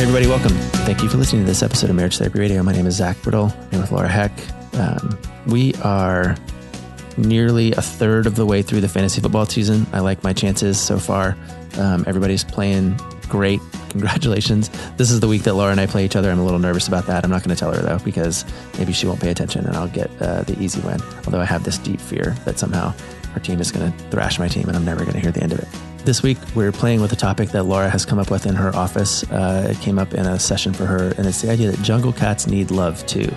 Hey, everybody, welcome. Thank you for listening to this episode of Marriage Therapy Radio. My name is Zach Brittle. I'm with Laura Heck. Um, we are nearly a third of the way through the fantasy football season. I like my chances so far. Um, everybody's playing great. Congratulations. This is the week that Laura and I play each other. I'm a little nervous about that. I'm not going to tell her, though, because maybe she won't pay attention and I'll get uh, the easy win. Although I have this deep fear that somehow our team is going to thrash my team and I'm never going to hear the end of it. This week, we're playing with a topic that Laura has come up with in her office. Uh, it came up in a session for her, and it's the idea that jungle cats need love too.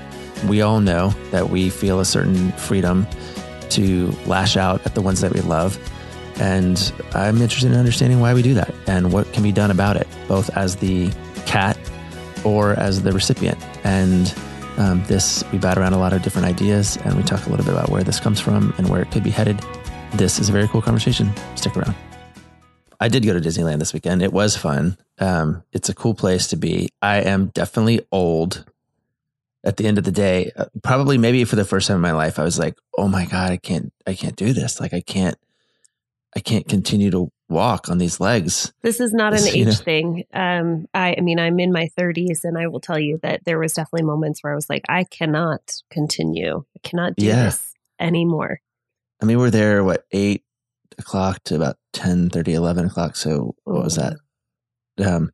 We all know that we feel a certain freedom to lash out at the ones that we love. And I'm interested in understanding why we do that and what can be done about it, both as the cat or as the recipient. And um, this, we bat around a lot of different ideas and we talk a little bit about where this comes from and where it could be headed. This is a very cool conversation. Stick around. I did go to Disneyland this weekend. It was fun. Um, it's a cool place to be. I am definitely old. At the end of the day, uh, probably maybe for the first time in my life, I was like, "Oh my god, I can't, I can't do this. Like, I can't, I can't continue to walk on these legs." This is not This, an age know- thing. Um, I, I mean, I'm in my 30s, and I will tell you that there was definitely moments where I was like, I cannot continue. I cannot do Yeah. this anymore. I mean, we're there what eight o'clock to about 10, 30 11 o'clock. So what was that? Um,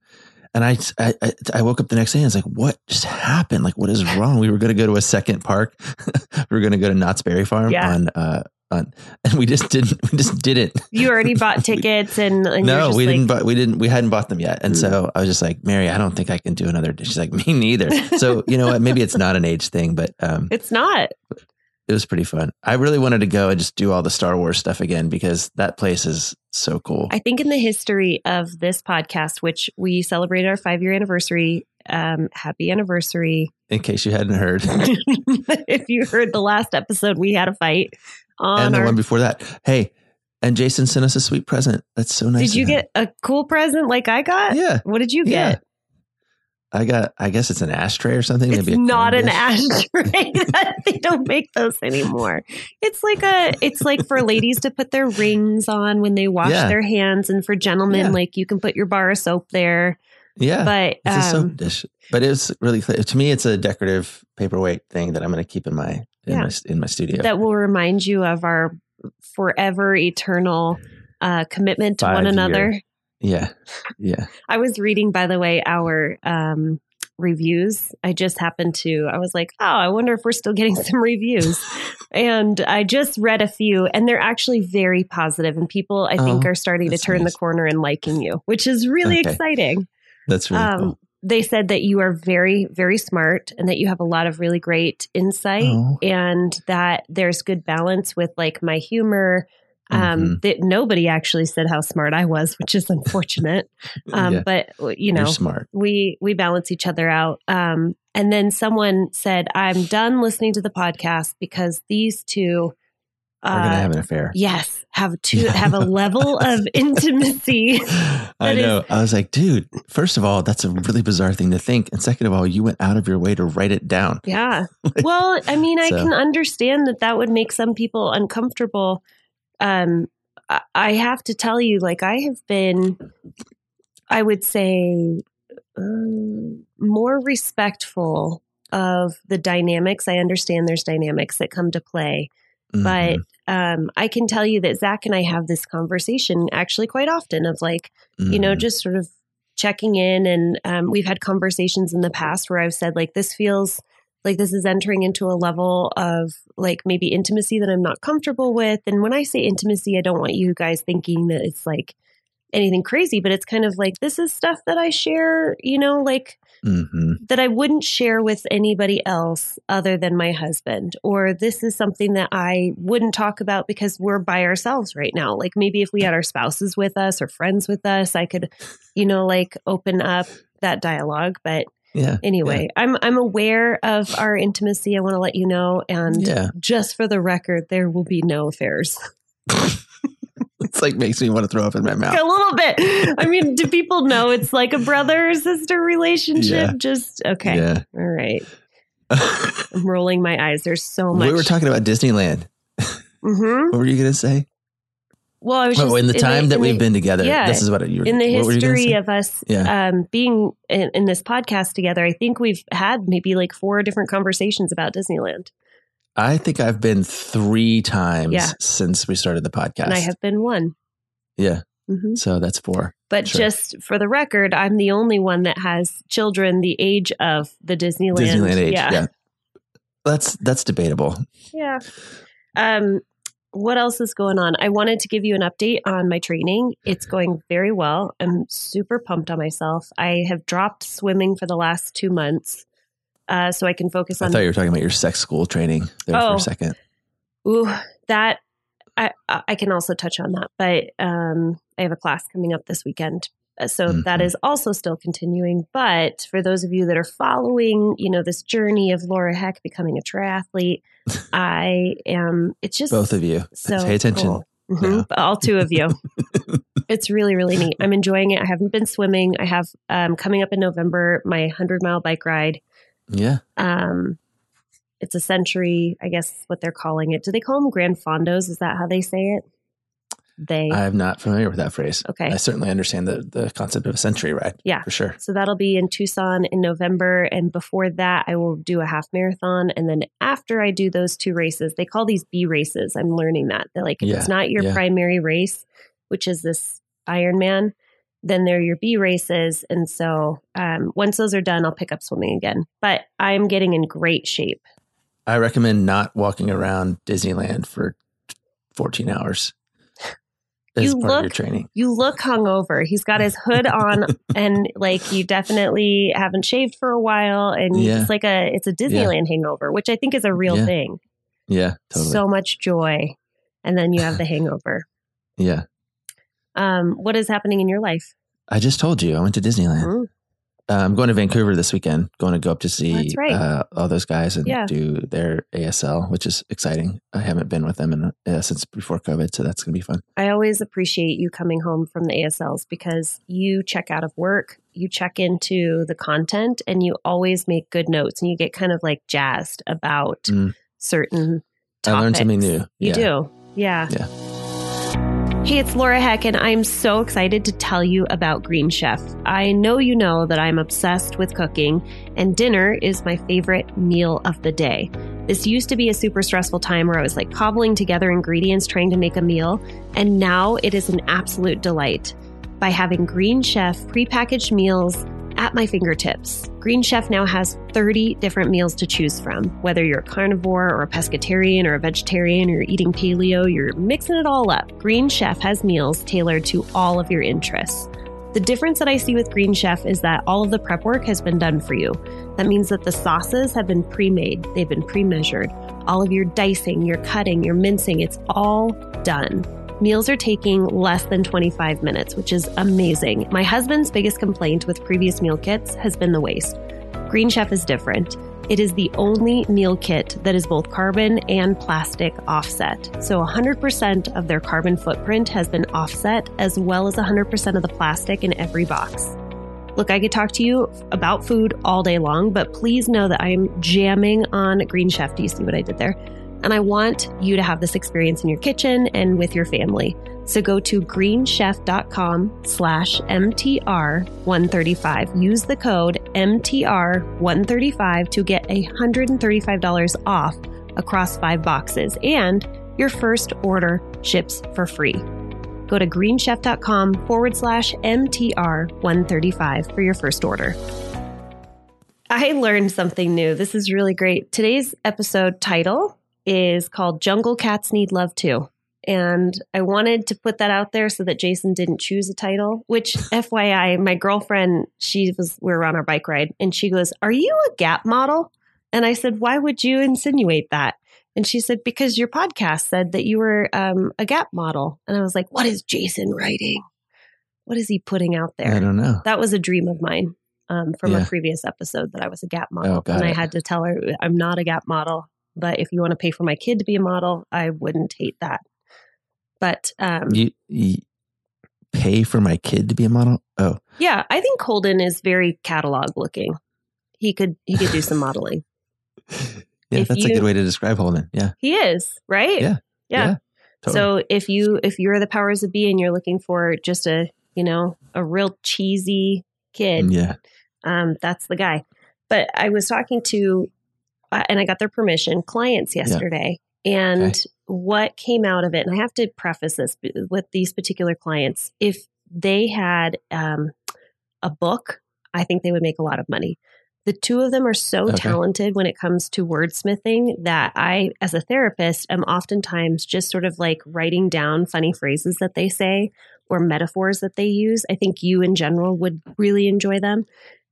and I, I, I- I woke up the next day and I was like, what just happened? Like, what is wrong? We were going to go to a second park. we were going to go to Knott's Berry Farm Yeah. on, uh, on, and we just didn't, we just didn't. You already bought tickets, and, and no, just we like, didn't, but we didn't, we hadn't bought them yet. And Mm. so I was just like, Mary, I don't think I can do another. day." She's like, me neither. So, you know what? Maybe it's not an age thing, but, um, It's not. It was pretty fun. I really wanted to go and just do all the Star Wars stuff again because that place is so cool. I think in the history of this podcast, which we celebrated our five year anniversary, um, happy anniversary. in case you hadn't heard. if you heard the last episode, we had a fight on and the our. one before that. Hey, and Jason sent us a sweet present. That's so nice. did you get a cool present like I got? Yeah. What did you get? I got. I guess it's an ashtray or something. It's maybe not an dish. ashtray. they don't make those anymore. It's like a. It's like for ladies to put their rings on when they wash Yeah. their hands, and for gentlemen, Yeah. like you can put your bar of soap there. Yeah, But it's a soap um, dish. But it's really to me. It's a decorative paperweight thing that I'm going to keep in my in Yeah. my in my studio. that will remind you of our forever eternal uh, commitment to one Five-year. another. Yeah, yeah. I was reading, by the way, our um, reviews. I just happened to, I was like, oh, I wonder if we're still getting some reviews. and I just read a few, and they're actually very positive, And people, I think, Oh, are starting to turn nice. the corner and liking you, which is really Okay. exciting. That's really Um, cool. They said that you are very, very smart and that you have a lot of really great insight Oh. and that there's good balance with like my humor. Um, Mhm. that nobody actually said how smart I was, which is unfortunate. Um, yeah, but you you're know, smart. we we balance each other out. Um, and then someone said, "I'm done listening to the podcast because these two, We're gonna uh, have an affair. yes, have two have a level of intimacy." I that is- know. I was like, dude. First of all, that's a really bizarre thing to think, and second of all, you went out of your way to write it down. Yeah. Well, I mean, I So- can understand that that would make some people uncomfortable. Um, I- have to tell you, like, I have been, I would say, um, more respectful of the dynamics. I understand there's dynamics that come to play, but Mhm. um, I can tell you that Zach and I have this conversation actually quite often of like, you know, Mhm. just sort of checking in. And um, we've had conversations in the past where I've said, like, this feels like this is entering into a level of like maybe intimacy that I'm not comfortable with. And when I say intimacy, I don't want you guys thinking that it's like anything crazy, but it's kind of like this is stuff that I share, you know, like hmm that I wouldn't share with anybody else other than my husband. Or this is something that I wouldn't talk about because we're by ourselves right now. Like maybe if we had our spouses with us or friends with us, I could, you know, like open up that dialogue. But Yeah. anyway, I'm I'm aware of our intimacy. I want to let you know. And Yeah. just for the record, there will be no affairs. It's like makes me want to throw up in my mouth. a little bit. I mean, do people know it's like a brother or sister relationship? Yeah. Just okay. Yeah. All right. I'm rolling my eyes. There's so much. we were talking about Disneyland. hmm What were you going to say? Well, I was Oh, in the time that we've the- been together, yeah, this is what you were in the what were you history of us Yeah. um, being in, in this podcast together. I think we've had maybe like four different conversations about Disneyland, I think I've been three times Yeah. since we started the podcast. and I have been one. yeah. hmm So that's four. But Sure. just for the record, I'm the only one that has children the age of the Disneyland. Disneyland age. Yeah. Yeah. That's that's debatable. Yeah. Um, what else is going on? I wanted to give you an update on my training. It's going very well. I'm super pumped on myself. I have dropped swimming for the last two months, uh, so I can focus on. I thought you were talking about your sex school training there for Oh. a second. Ooh, that I I can also touch on that, but um, I have a class coming up this weekend. Uh, So that Mhm. is also still continuing. But for those of you that are following, you know, this journey of Laura Heck becoming a triathlete, I am, it's just Both of you. So Pay attention. cool. Mhm. All two of you. it's really, really neat. I'm enjoying it. I haven't been swimming. I have um, coming up in November my 100 mile bike ride. Yeah. Um, it's a century, I guess what they're calling it. Do they call them Gran Fondos? Is that how they say it? They. I'm not familiar with that phrase. Okay. I certainly understand the, the concept of a century ride. Yeah. For sure. so that'll be in Tucson in November. And before that, I will do a half marathon. And then after I do those two races, they call these B races. I'm learning that. They're like, if Yeah, it's not your yeah. primary race, which is this Ironman, then they're your B races. And so um, once those are done, I'll pick up swimming again. But I'm getting in great shape. I recommend not walking around Disneyland for 14 hours You part of your look- training. You look hungover. He's got his hood on, and like you definitely haven't shaved for a while, and Yeah. it's like a it's a Disneyland hangover, which I think is a real Yeah. thing. Yeah, totally. So much joy, and then you have the hangover. yeah. Um, what is happening in your life? I just told you I went to Disneyland. Mm. Uh, I'm going to Vancouver this weekend. Going to go up to see right. uh, all those guys and Yeah. do their ASL, which is exciting. I haven't been with them in, uh, since before COVID, so that's going to be fun. I always appreciate you coming home from the ASLs because you check out of work, you check into the content, and you always make good notes, and you get kind of like jazzed about Mm. certain. I learned something new. You Yeah. do. Yeah. Yeah. Hey, it's Laura Heck, and I'm so excited to tell you about Green Chef. I know you know that I'm obsessed with cooking, and dinner is my favorite meal of the day. This used to be a super stressful time where I was like cobbling together ingredients trying to make a meal, and now it is an absolute delight by having Green Chef prepackaged meals at my fingertips. Green Chef now has 30 different meals to choose from. Whether you're a carnivore or a pescatarian or a vegetarian or you're eating paleo, you're mixing it all up. Green Chef has meals tailored to all of your interests. The difference that I see with Green Chef is that all of the prep work has been done for you. That means that the sauces have been pre made, they've been pre measured. All of your dicing, your cutting, your mincing, it's all done. Meals are taking less than 25 minutes, which is amazing. My husband's biggest complaint with previous meal kits has been the waste. Green Chef is different. It is the only meal kit that is both carbon and plastic offset. So 100% of their carbon footprint has been offset, as well as 100% of the plastic in every box. Look, I could talk to you about food all day long, but please know that I am jamming on Green Chef. Do you see what I did there? And I want you to have this experience in your kitchen and with your family. So go to greenchef.com slash MTR135. Use the code MTR135 to get $135 off across five boxes and your first order ships for free. Go to greenchef.com forward slash MTR135 for your first order. I learned something new. This is really great. Today's episode title is called Jungle Cats Need Love Too. And I wanted to put that out there so that Jason didn't choose a title, which FYI, my girlfriend, she was, we were on our bike ride and she goes, Are you a Gap model? And I said, Why would you insinuate that? And she said, Because your podcast said that you were um, a Gap model. And I was like, What is Jason writing? What is he putting out there? I don't know. That was a dream of mine um, from Yeah. a previous episode that I was a Gap model. Oh, and I it. had to tell her, I'm not a Gap model. But if you want to pay for my kid to be a model, I wouldn't hate that. But um, You, you pay for my kid to be a model? Oh, yeah, I think Holden is very catalog looking. He could he could do some modeling. yeah, If that's a good way to describe Holden. Yeah. He is right. Yeah, yeah. yeah, Totally. So if you if you're the powers of be and you're looking for just a you know a real cheesy kid, yeah. um, that's the guy. But I was talking to, and I got their permission, clients yesterday, and Okay. what came out of it. And I have to preface this with these particular clients: if they had um, a book, I think they would make a lot of money. The two of them are so Okay. talented when it comes to wordsmithing that I, as a therapist, am oftentimes just sort of like writing down funny phrases that they say or metaphors that they use. I think you in general would really enjoy them.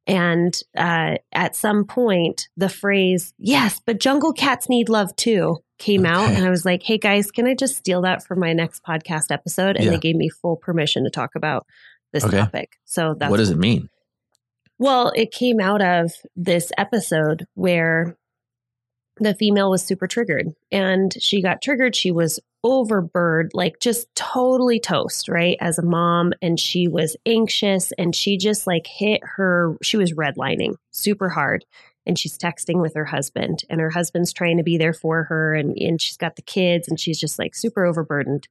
And uh, at some point, the phrase, yes, but jungle cats need love too, came out. And I was like, hey guys, can I just steal that for my next podcast episode? And Yeah. they gave me full permission to talk about this Okay. topic. So that's what does it mean? well, it came out of this episode where the female was super triggered and she got triggered. She was overburdened, like just totally toast, right? As a mom. And she was anxious and she just like hit her, she was redlining super hard. And she's texting with her husband, and her husband's trying to be there for her. And, and she's got the kids, and she's just like super overburdened.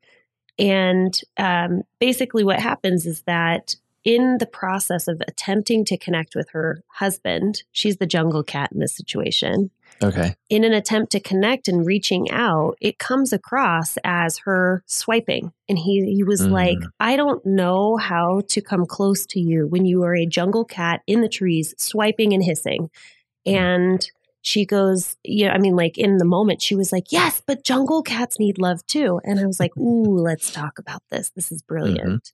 And um, basically, what happens is that in the process of attempting to connect with her husband, she's the jungle cat in this situation. Okay. In an attempt to connect and reaching out, it comes across as her swiping. And he, he was Mm. like, I don't know how to come close to you when you are a jungle cat in the trees, swiping and hissing. And she goes, Yeah, I mean, like in the moment, she was like, Yes, but jungle cats need love too. And I was like, Ooh, let's talk about this. This is brilliant.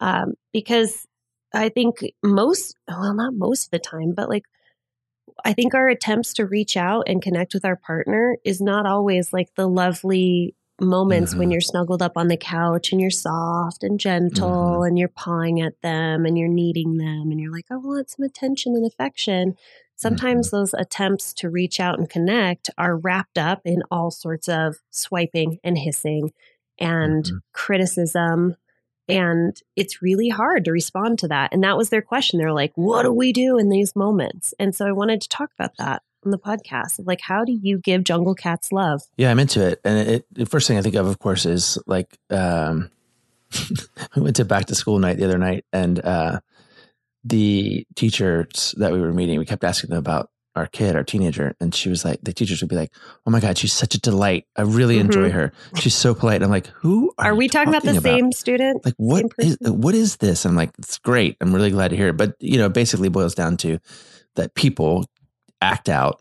Um, because I think most, well, not most of the time, but like, I think our attempts to reach out and connect with our partner is not always like the lovely moments when Mhm. you're snuggled up on the couch and you're soft and gentle and you're pawing at them and you're kneading them and you're like, I want some attention and affection. Sometimes those attempts to reach out and connect are wrapped up in all sorts of swiping and hissing and Mhm. criticism. And it's really hard to respond to that. And that was their question. They're like, what do we do in these moments? And so I wanted to talk about that on the podcast. Like, how do you give jungle cats love? Yeah, I'm into it. And it, the first thing I think of, of course, is like um, we went to back to school night the other night, and uh, the teachers that we were meeting, we kept asking them about our kid, our teenager, and she was like, the teachers would be like, "Oh my god, she's such a delight. I really Mhm. enjoy her. She's so polite." And I'm like, "Who are, Are, we talking about the same student? Like what is what is this?" I'm like, "It's great. I'm really glad to hear it." But you know, it basically boils down to that people act out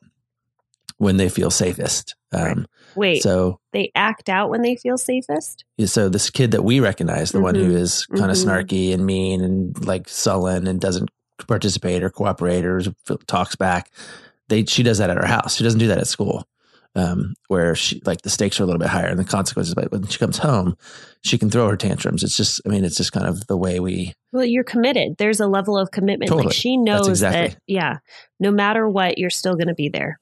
when they feel safest. Um, Wait, So they act out when they feel safest? yeah, so this kid that we recognize, the one who Mhm. is kind of Mhm. snarky and mean and like sullen and doesn't participate or cooperate or talks back, they she does that at her house. She doesn't do that at school, um, where she like the stakes are a little bit higher and the consequences. But when she comes home, she can throw her tantrums. It's just, I mean, it's just kind of the way we. Well, you're committed. There's a level of commitment. Totally. Like she knows exactly. that, yeah, no matter what, you're still going to be there.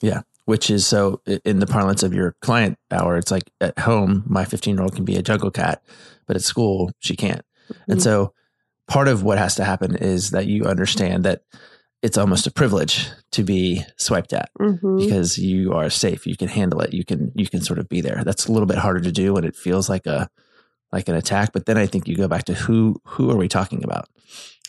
Yeah, which is so in the parlance of your client hour, it's like at home, my 15 year old can be a jungle cat, but at school, she can't. And Mhm. so part of what has to happen is that you understand that it's almost a privilege to be swiped at Mhm. because you are safe. You can handle it. You can you can sort of be there. That's a little bit harder to do when it feels like a like an attack. But then I think you go back to who who are we talking about?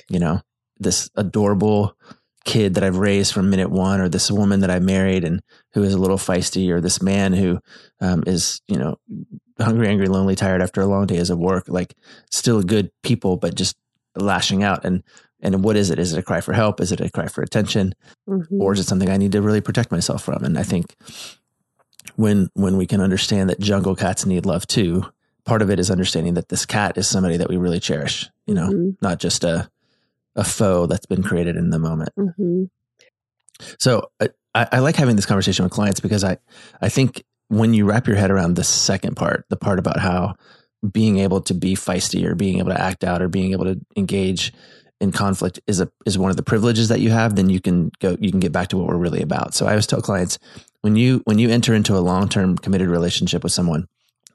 You know, this adorable kid that I've raised from minute one, or this woman that I married and who is a little feisty, or this man who um, is you know hungry, angry, lonely, tired after a long day of work. Like still good people, but just lashing out and. And what is it? Is it a cry for help? Is it a cry for attention? Mhm. or is it something I need to really protect myself from? And I think when when we can understand that jungle cats need love too, part of it is understanding that this cat is somebody that we really cherish. You know, Mhm. not just a a foe that's been created in the moment. hmm So I, I like having this conversation with clients because I, I think when you wrap your head around the second part, the part about how being able to be feisty or being able to act out or being able to engage in conflict is a is one of the privileges that you have, then you can go you can get back to what we're really about. So I always tell clients when you when you enter into a long term committed relationship with someone,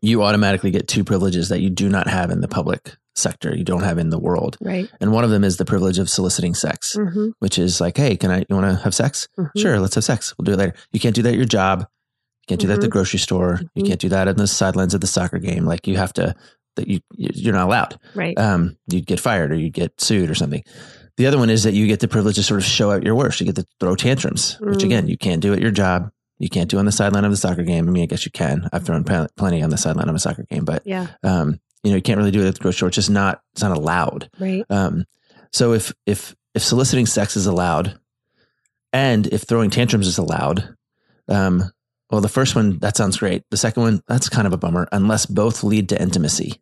you automatically get two privileges that you do not have in the public sector, you don't have in the world. Right. And one of them is the privilege of soliciting sex hmm which is like, hey, can I, you want to have sex? Mhm. Sure, let's have sex. We'll do it later. You can't do that at your job. You can't do that at the Mhm. grocery store. You Mhm. can't do that on the sidelines of the soccer game. Like you have to, that you, you're not allowed. Right. Um, you'd get fired or you'd get sued or something. The other one is that you get the privilege to sort of show out your worst. You get to throw tantrums, which Mm. again, you can't do at your job. You can't do on the sideline of the soccer game. I mean, I guess you can. I've thrown pl- plenty on the sideline of a soccer game, but, yeah. um, you know, you can't really do it at the grocery store. It's just not, it's not allowed. Right. Um, so if if if soliciting sex is allowed, and if throwing tantrums is allowed, um, well, the first one that sounds great. The second one that's kind of a bummer, unless both lead to intimacy.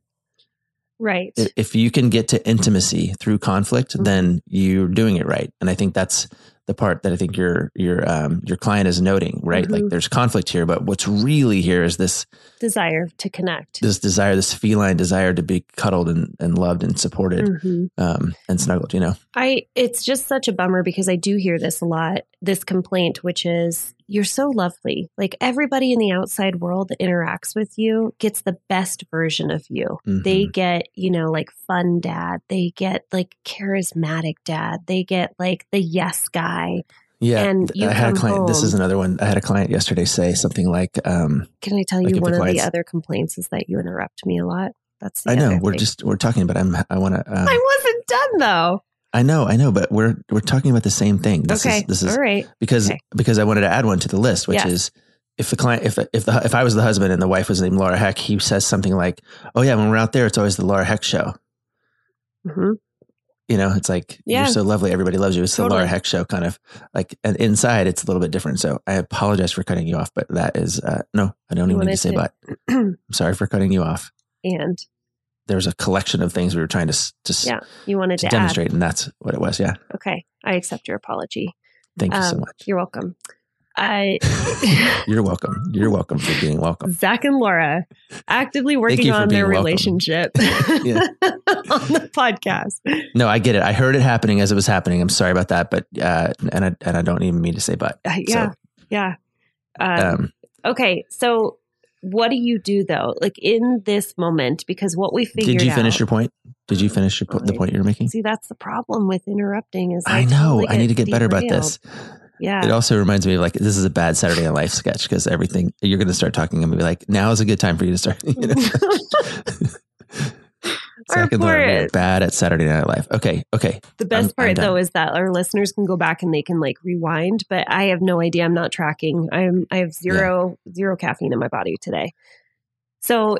Right. If you can get to intimacy through conflict, Mhm. then you're doing it right. And I think that's the part that I think your your um, your client is noting, right? Like Mhm. there's conflict here, but what's really here is this Desire to connect. this desire, this feline desire to be cuddled and, and loved and supported Mhm. um, and snuggled. You know. I it's just such a bummer because I do hear this a lot, this complaint, which is you're so lovely. Like everybody in the outside world that interacts with you gets the best version of you. They Mhm. get, you know, like fun dad. They get like charismatic dad. They get like the yes guy. Yeah, And you I had a client. This is another one. I had a client yesterday say something like, um, Can I tell Like you if the one of the other complaints is that you interrupt me a lot? That's the "I know we're thing. just we're talking, but I'm I want to. Um, I wasn't done though. I know, I know, but we're we're talking about the same thing. This okay. is this is All right. because Okay. because I wanted to add one to the list, which Yes. is if the client if if the if I was the husband and the wife was named Laura Heck, he says something like, "Oh yeah, when we're out there, it's always the Laura Heck show." hmm You know, it's like Yeah. you're so lovely, everybody loves you. It's the Laura Heck show, kind of like. And inside, it's a little bit different. So I apologize for cutting you off, but that is uh, no, I don't You even need to say to- but. I'm sorry for cutting you off. And there was a collection of things we were trying to to, Yeah, you wanted to to, add. demonstrate, and that's what it was. Yeah, Okay. I accept your apology. thank you so Um, much. You're welcome. I You're welcome. You're welcome for being welcome. Zach and Laura actively working on their welcome. relationship on the podcast. No, I get it. I heard it happening as it was happening. I'm sorry about that, but uh, and I and I don't even mean to say but. Uh, yeah. yeah. Um, Um, okay. So what do you do though? Like in this moment, because what we figured out. did you finish out- your point? Did you finish your, the point you were making? See, that's the problem with interrupting is I know. totally I need to get better about this. Yeah. It also reminds me of like this is a bad Saturday Night Live sketch because everything you're going to start talking and be like, now is a good time for you to start. You know? We are bad at Saturday Night Live. Okay, okay. The best I'm- I'm part though is that our listeners can go back and they can like rewind, but I have no idea. I'm not tracking. I'm I have zero zero caffeine in my body today. So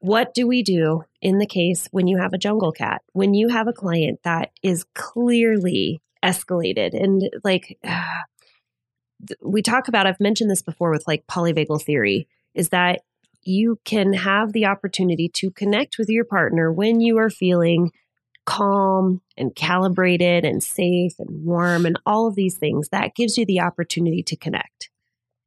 what do we do in the case when you have a jungle cat? When you have a client that is clearly escalated and like th- we talk about I've mentioned this before with like polyvagal theory is that you can have the opportunity to connect with your partner when you are feeling calm and calibrated and safe and warm and all of these things. That gives you the opportunity to connect.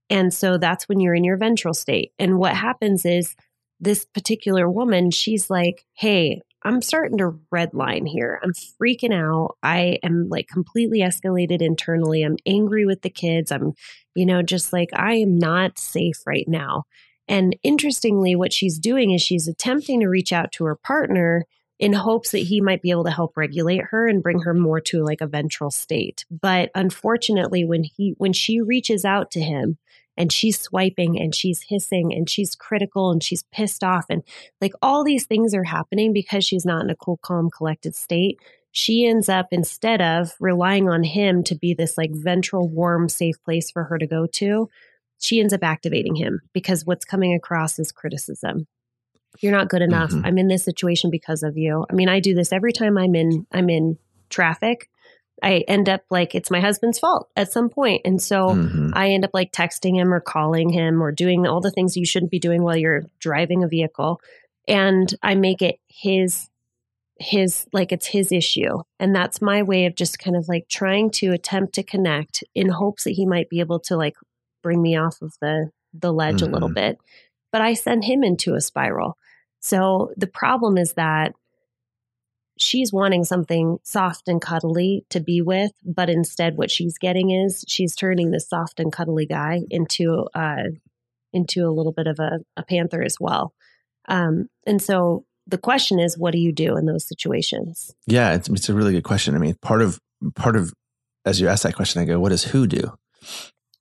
And so that's when you're in your ventral state. And what happens is this particular woman, she's like, Hey, I'm starting to redline here. I'm freaking out. I am like completely escalated internally. I'm angry with the kids. I'm, you know, just like, I am not safe right now. And interestingly, what she's doing is she's attempting to reach out to her partner in hopes that he might be able to help regulate her and bring her more to like a ventral state. But unfortunately, when he when she reaches out to him and she's swiping and she's hissing and she's critical and she's pissed off and like all these things are happening because she's not in a cool, calm, collected state. She ends up instead of relying on him to be this like ventral, warm, safe place for her to go to, she ends up activating him because what's coming across is criticism. You're not good enough. Mhm. I'm in this situation because of you. I mean, I do this every time I'm in I'm in traffic. I end up like it's my husband's fault at some point. And so Mhm. I end up like texting him or calling him or doing all the things you shouldn't be doing while you're driving a vehicle. And I make it his his like it's his issue. And that's my way of just kind of like trying to attempt to connect in hopes that he might be able to like bring me off of the the ledge a little Mhm. bit. But I send him into a spiral. So the problem is that she's wanting something soft and cuddly to be with, but instead what she's getting is she's turning this soft and cuddly guy into uh into a little bit of a, a panther as well. Um, and so the question is, what do you do in those situations? Yeah, it's, it's a really good question. I mean, part of part of as you ask that question, I go, what does who do?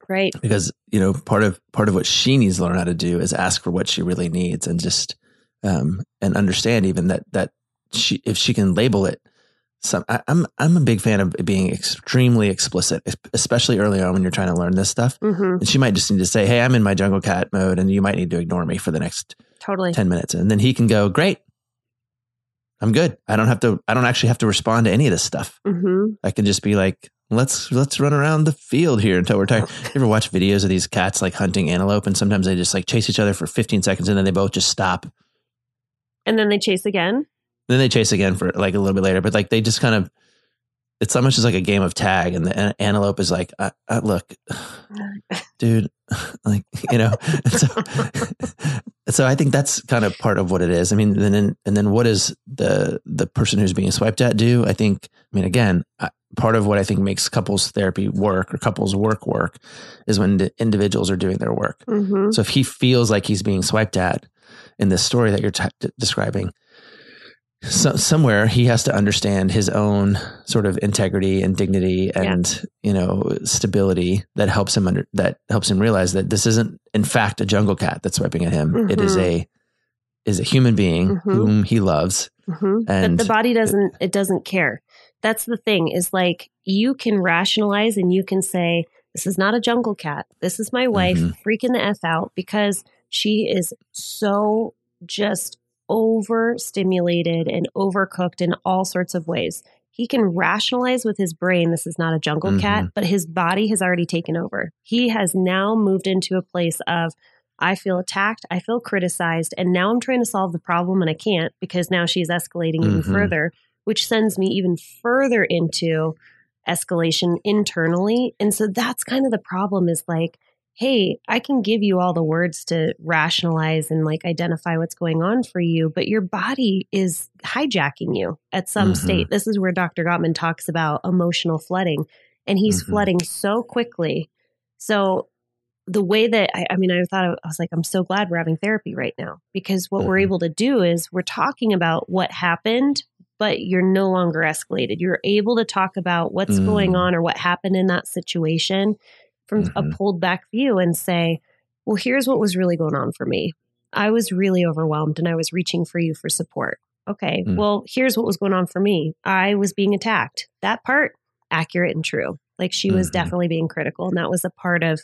Right. Because you know, part of part of what she needs to learn how to do is ask for what she really needs, and just um, and understand even that that she if she can label it. Some I, I'm I'm a big fan of being extremely explicit, especially early on when you're trying to learn this stuff. hmm And she might just need to say, "Hey, I'm in my jungle cat mode, and you might need to ignore me for the next Totally. 10 minutes and then he can go great i'm good i don't have to i don't actually have to respond to any of this stuff hmm i can just be like let's let's run around the field here until we're tired. You ever watch videos of these cats like hunting antelope and sometimes they just like chase each other for 15 seconds and then they both just stop? And then they chase again. then they chase again for like a little bit later but like they just kind of it's almost just like a game of tag and the an- antelope is like I, I, look dude like you know? So so i think that's kind of part of what it is. I mean and then and then what does the the person who's being swiped at do? I think i mean again I, part of what i think makes couples therapy work or couples work work is when the individuals are doing their work hmm so if he feels like he's being swiped at in this story that you're t- describing, so, somewhere he has to understand his own sort of integrity and dignity and you know stability that helps him under that helps him realize that this isn't in fact a jungle cat that's swiping at him. It is Mhm. a is a human being Mhm. whom he loves. And but the body doesn't it doesn't care that's the thing is like you can rationalize and you can say this is not a jungle cat this is my wife Mhm. freaking the f out because she is so just overstimulated and overcooked in all sorts of ways he can rationalize with his brain this is not a jungle cat Mhm. but his body has already taken over he has now moved into a place of I feel attacked. I feel criticized. And now I'm trying to solve the problem and I can't because now she's escalating even Mhm. further, which sends me even further into escalation internally. And so that's kind of the problem is like, hey, I can give you all the words to rationalize and like identify what's going on for you, but your body is hijacking you at some Mhm. state. This is where Dr. Gottman talks about emotional flooding, and he's Mhm. flooding so quickly. So the way that I, I mean, I thought I was like, I'm so glad we're having therapy right now because what we're Mhm. able to do is we're talking about what happened, but you're no longer escalated. You're able to talk about what's Mm. going on or what happened in that situation from a Mhm. pulled back view and say, well, here's what was really going on for me. I was really overwhelmed and I was reaching for you for support. Okay, Mm. well, here's what was going on for me. I was being attacked. That part, accurate and true. Like she was Mhm. definitely being critical. And that was a part of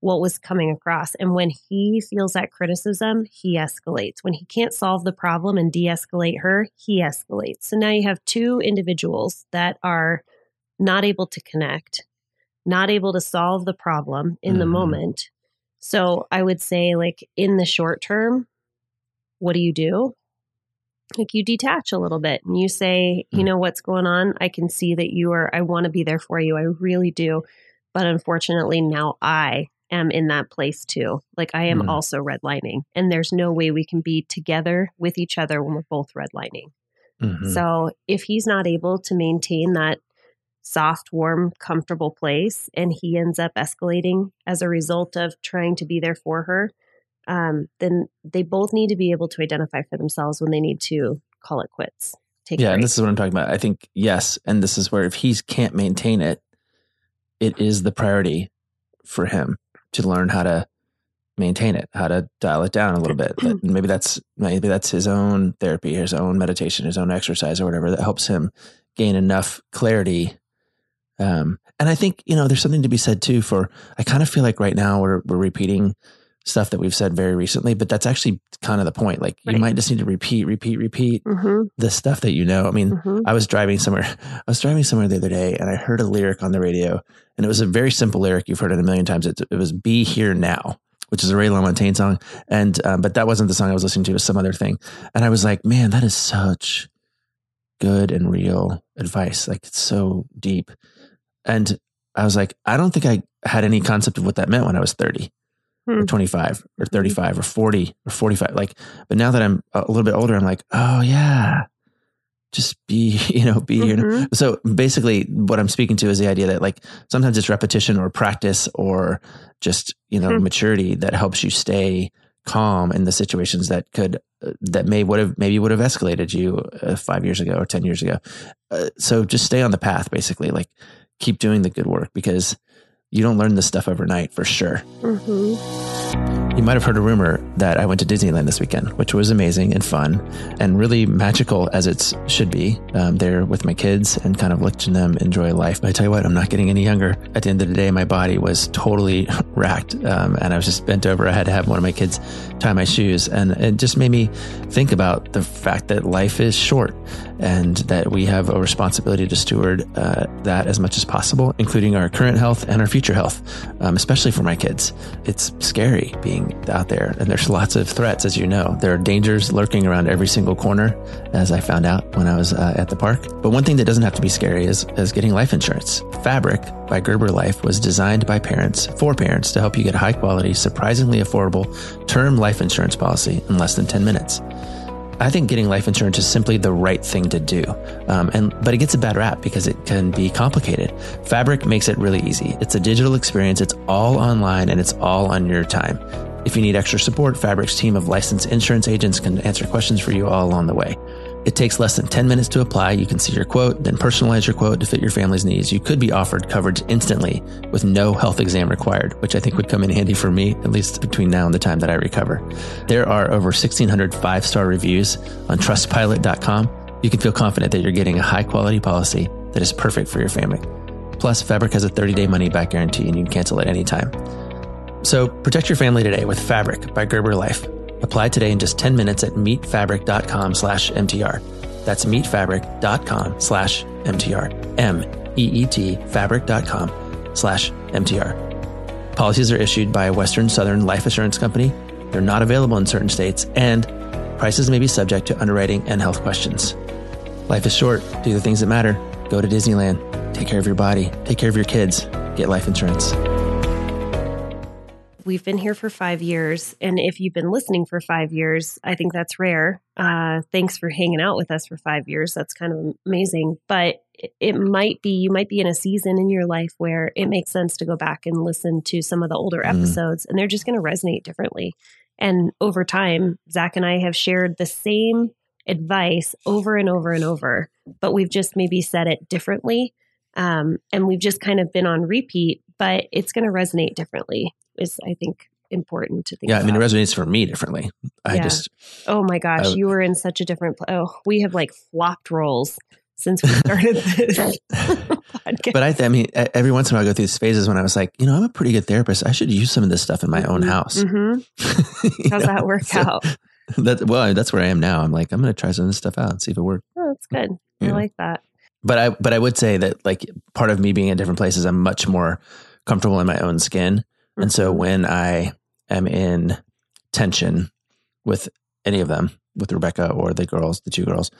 what was coming across. And when he feels that criticism, he escalates. When he can't solve the problem and de escalate her, he escalates. So now you have two individuals that are not able to connect, not able to solve the problem in the Mhm. moment. So I would say, like, in the short term, what do you do? Like, you detach a little bit and you say, you Mm. know, what's going on? I can see that you are, I want to be there for you. I really do. But unfortunately, now I am in that place too. Like, I am Mm. also redlining, and there's no way we can be together with each other when we're both redlining. Mhm. So if he's not able to maintain that soft, warm, comfortable place and he ends up escalating as a result of trying to be there for her, um, then they both need to be able to identify for themselves when they need to call it quits. Take yeah, and this is what I'm talking about. I think yes, and this is where if he can't maintain it, it is the priority for him to learn how to maintain it, how to dial it down a little bit. That maybe that's maybe that's his own therapy, his own meditation, his own exercise, or whatever that helps him gain enough clarity. Um, and I think you know there's something to be said too for. I kind of feel like right now we're we're repeating stuff that we've said very recently, but that's actually kind of the point. Like Right. you might just need to repeat, repeat, repeat hmm the stuff that you know. I mean, hmm I was driving somewhere. I was driving somewhere the other day, and I heard a lyric on the radio, and it was a very simple lyric. You've heard it a million times. It, it was "Be Here Now," which is a Ray LaMontagne song, and um, but that wasn't the song I was listening to. It was some other thing, and I was like, man, that is such good and real advice. Like it's so deep, and I was like, I don't think I had any concept of what that meant when I was thirty. Or Hmm. 25 or 35 or 40 or 45 like but now that i'm a little bit older i'm like oh yeah just be you know be here Mhm. so basically what i'm speaking to is the idea that like sometimes it's repetition or practice or just you know Hmm. maturity that helps you stay calm in the situations that could uh, that may would have maybe would have escalated you uh, five years ago or 10 years ago uh, so just stay on the path basically like keep doing the good work because you don't learn this stuff overnight for sure hmm you might have heard a rumor that I went to Disneyland this weekend, which was amazing and fun and really magical as it should be. Um, there with my kids and kind of watching them enjoy life. But I tell you what, I'm not getting any younger. At the end of the day, my body was totally racked. Um, and I was just bent over. I had to have one of my kids tie my shoes. And it just made me think about the fact that life is short and that we have a responsibility to steward uh, that as much as possible, including our current health and our future health, um, especially for my kids. It's scary being out there, and there's lots of threats, as you know. There are dangers lurking around every single corner, as I found out when I was uh, at the park. But one thing that doesn't have to be scary is, is getting life insurance. Fabric by Gerber Life was designed by parents for parents to help you get a high quality, surprisingly affordable term life insurance policy in less than 10 minutes. I think getting life insurance is simply the right thing to do. Um, and but it gets a bad rap because it can be complicated. Fabric makes it really easy. It's a digital experience. It's all online and it's all on your time. If you need extra support, Fabric's team of licensed insurance agents can answer questions for you all along the way. It takes less than 10 minutes to apply. You can see your quote, then personalize your quote to fit your family's needs. You could be offered coverage instantly with no health exam required, which I think would come in handy for me, at least between now and the time that I recover. There are over 1,600 five star reviews on trustpilot.com. You can feel confident that you're getting a high quality policy that is perfect for your family. Plus, Fabric has a 30 day money back guarantee and you can cancel at any time. So protect your family today with Fabric by Gerber Life. Apply today in just 10 minutes at meetfabric.com slash MTR. That's meetfabric.com slash MTR. M-E-E-T fabric.com slash MTR. Policies are issued by Western Southern Life Assurance Company. They're not available in certain states and prices may be subject to underwriting and health questions. Life is short. Do the things that matter. Go to Disneyland. Take care of your body. Take care of your kids. Get life insurance. We've been here for five years. And if you've been listening for five years, I think that's rare. Uh, thanks for hanging out with us for five years. That's kind of amazing. But it, might be, you might be in a season in your life where it makes sense to go back and listen to some of the older Mm. episodes, and they're just going to resonate differently. And over time, Zach and I have shared the same advice over and over and over, but we've just maybe said it differently. Um, and we've just kind of been on repeat, but it's going to resonate differently, is I think important to think Yeah, I mean, it resonates for me differently. I Yeah. just, oh my gosh, I- you were in such a different. Pl- oh, we have like flopped roles since we started this podcast. but I, th- I mean, every once in a while I go through these phases when I was like, you know, I'm a pretty good therapist. I should use some of this stuff in my own house. Mm-hmm. How's know? that work So out? That, well, that's where I am now. I'm like, I'm going to try some of this stuff out and see if it works. Oh, that's good. I like that. But I, but I would say that like part of me being in different places, I'm much more comfortable in my own skin. And so when I am in tension with any of them, with Rebecca or the girls, the two girls,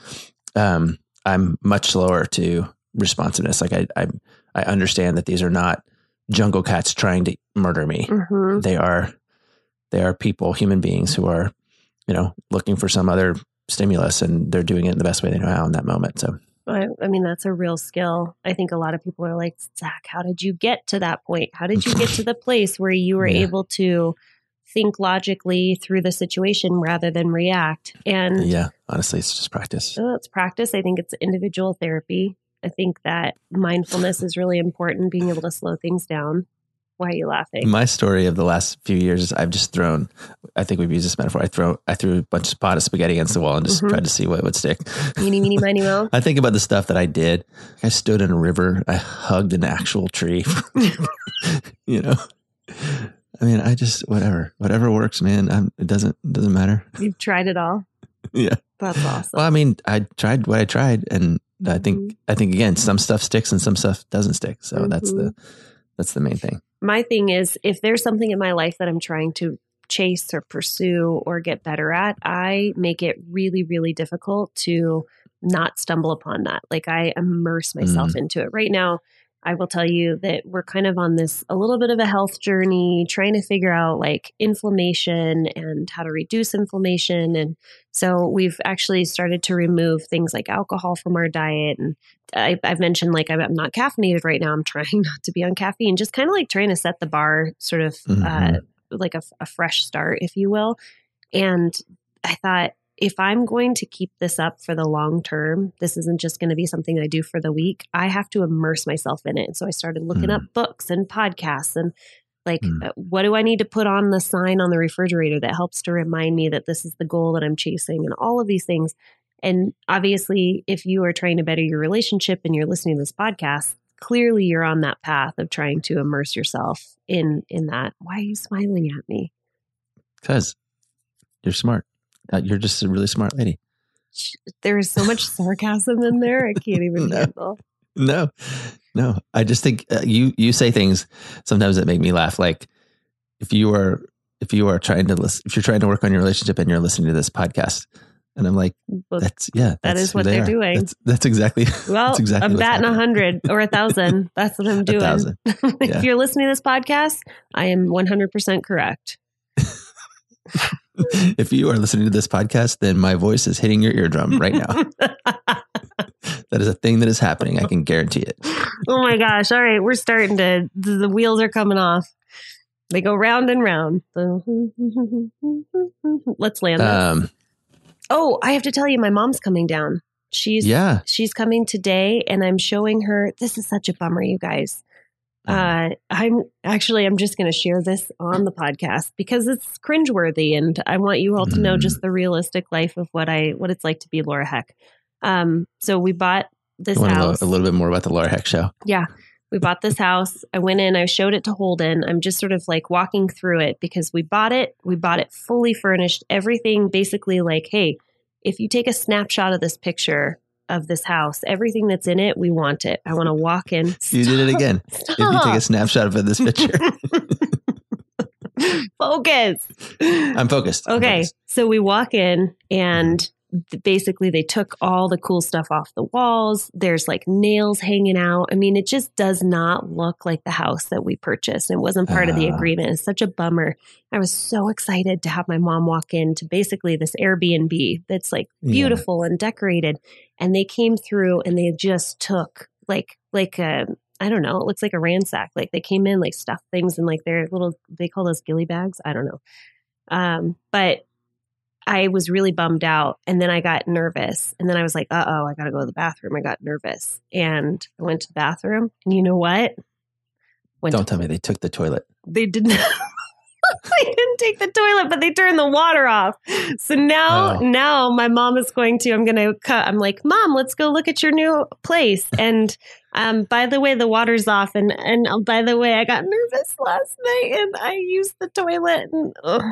um, I'm much slower to responsiveness. Like I, I, I understand that these are not jungle cats trying to murder me. Mhm. They are, they are people, human beings who are, you know, looking for some other stimulus and they're doing it in the best way they know how in that moment. So I, I mean, that's a real skill. I think a lot of people are like, Zach, how did you get to that point? How did you get to the place where you were Yeah. able to think logically through the situation rather than react? And yeah, honestly, it's just practice. So it's practice. I think it's individual therapy. I think that mindfulness is really important, being able to slow things down. Why are you laughing? My story of the last few years is I've just thrown. I think we've used this metaphor. I throw. I threw a bunch of pot of spaghetti against the wall and just Mhm. tried to see what would stick. Meeny, meeny, miny, mo. I think about the stuff that I did. I stood in a river. I hugged an actual tree. you know, I mean, I just whatever, whatever works, man. I'm, it doesn't it doesn't matter. You've tried it all. yeah, That's awesome. Well, I mean, I tried what I tried, and I think Mhm. I think again, some stuff sticks and some stuff doesn't stick. So that's the Mm-hmm. that's the main thing. My thing is if there's something in my life that I'm trying to chase or pursue or get better at, I make it really, really difficult to not stumble upon that. Like I immerse myself mm. into it. Right now, I will tell you that we're kind of on this a little bit of a health journey, trying to figure out like inflammation and how to reduce inflammation. And so we've actually started to remove things like alcohol from our diet. And I, I've mentioned like I'm not caffeinated right now. I'm trying not to be on caffeine, just kind of like trying to set the bar sort of uh, Mhm. like a, a fresh start, if you will. And I thought, if I'm going to keep this up for the long term, this isn't just going to be something I do for the week. I have to immerse myself in it. And so I started looking Mm. up books and podcasts and like, Mm. what do I need to put on the sign on the refrigerator that helps to remind me that this is the goal that I'm chasing and all of these things. And obviously, if you are trying to better your relationship and you're listening to this podcast, clearly you're on that path of trying to immerse yourself in in that. Why are you smiling at me? Because you're smart. Uh, you're just a really smart lady. There is so much sarcasm in there. I can't even No. handle. No, no. I just think uh, you you say things sometimes that make me laugh. Like if you are if you are trying to listen, if you're trying to work on your relationship and you're listening to this podcast, and I'm like, Well, that's yeah, that that's is what they they're are. doing. That's, that's exactly. Well, that's exactly I'm batting a hundred or a thousand. That's what I'm doing. if Yeah. you're listening to this podcast, I am 100% correct. if you are listening to this podcast, then my voice is hitting your eardrum right now. that is a thing that is happening. I can guarantee it. oh my gosh. All right. We're starting to, the the wheels are coming off. They go round and round. Let's land. Um, oh, I have to tell you, my mom's coming down. She's yeah. she's coming today, and I'm showing her. This is such a bummer, you guys. Uh, I'm actually I'm just going to share this on the podcast because it's cringeworthy, and I want you all to know just the realistic life of what I what it's like to be Laura Heck. Um, so we bought this You want to know house. a little bit more about the Laura Heck show? Yeah. We bought this house. I went in, I showed it to Holden. I'm just sort of like walking through it because we bought it. We bought it fully furnished, everything basically like, hey, if you take a snapshot of this picture of this house, everything that's in it, we want it. I want to walk in. You did it again. If you take a snapshot of this picture, Focus. I'm focused. I'm Okay, focused. so we walk in and basically they took all the cool stuff off the walls. There's like nails hanging out. I mean, it just does not look like the house that we purchased. It wasn't part of the Ah. agreement. It's such a bummer. I was so excited to have my mom walk into basically this Airbnb that's like Yeah. beautiful and decorated. And they came through and they just took like like a I don't know. It looks like a ransack. Like they came in, like stuffed things in like their little. They call those gilly bags. I don't know. Um, but I was really bummed out, and then I got nervous, and then I was like, "Uh oh, I got to go to the bathroom." I got nervous, and I went to the bathroom, and you know what? Went Don't to- tell me they took the toilet. they didn't. they didn't take the toilet, but they turned the water off. So now, Oh. now my mom is going to. I'm going to cut. I'm like, Mom, let's go look at your new place. And um, by the way, the water's off. And and uh, by the way, I got nervous last night and I used the toilet. And ugh.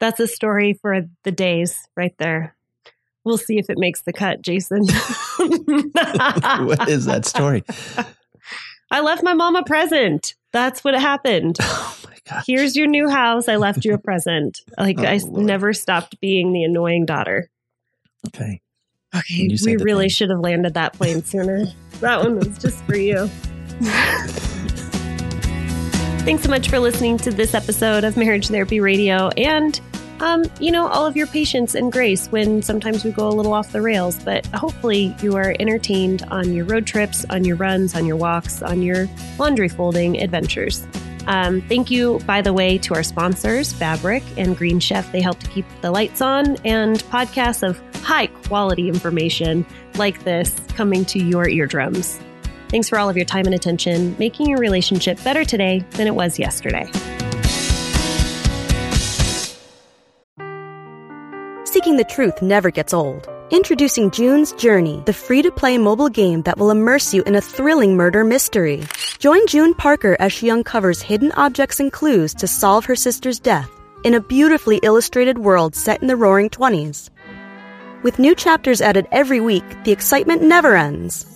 That's a story for the days right there. We'll see if it makes the cut, Jason. what is that story? I left my mom a present. That's what happened. Oh my god! Here's your new house. I left you a present. Like Oh, I Lord. never stopped being the annoying daughter. Okay. Okay, we really thing. should have landed that plane sooner. that one was just for you. Thanks so much for listening to this episode of Marriage Therapy Radio and um, you know, all of your patience and grace when sometimes we go a little off the rails, but hopefully you are entertained on your road trips, on your runs, on your walks, on your laundry folding adventures. Um, thank you, by the way, to our sponsors, Fabric and Green Chef. They help to keep the lights on and podcasts of high quality information like this coming to your eardrums. Thanks for all of your time and attention, making your relationship better today than it was yesterday. Seeking the truth never gets old. Introducing June's Journey, the free to play mobile game that will immerse you in a thrilling murder mystery. Join June Parker as she uncovers hidden objects and clues to solve her sister's death in a beautifully illustrated world set in the roaring 20s. With new chapters added every week, the excitement never ends.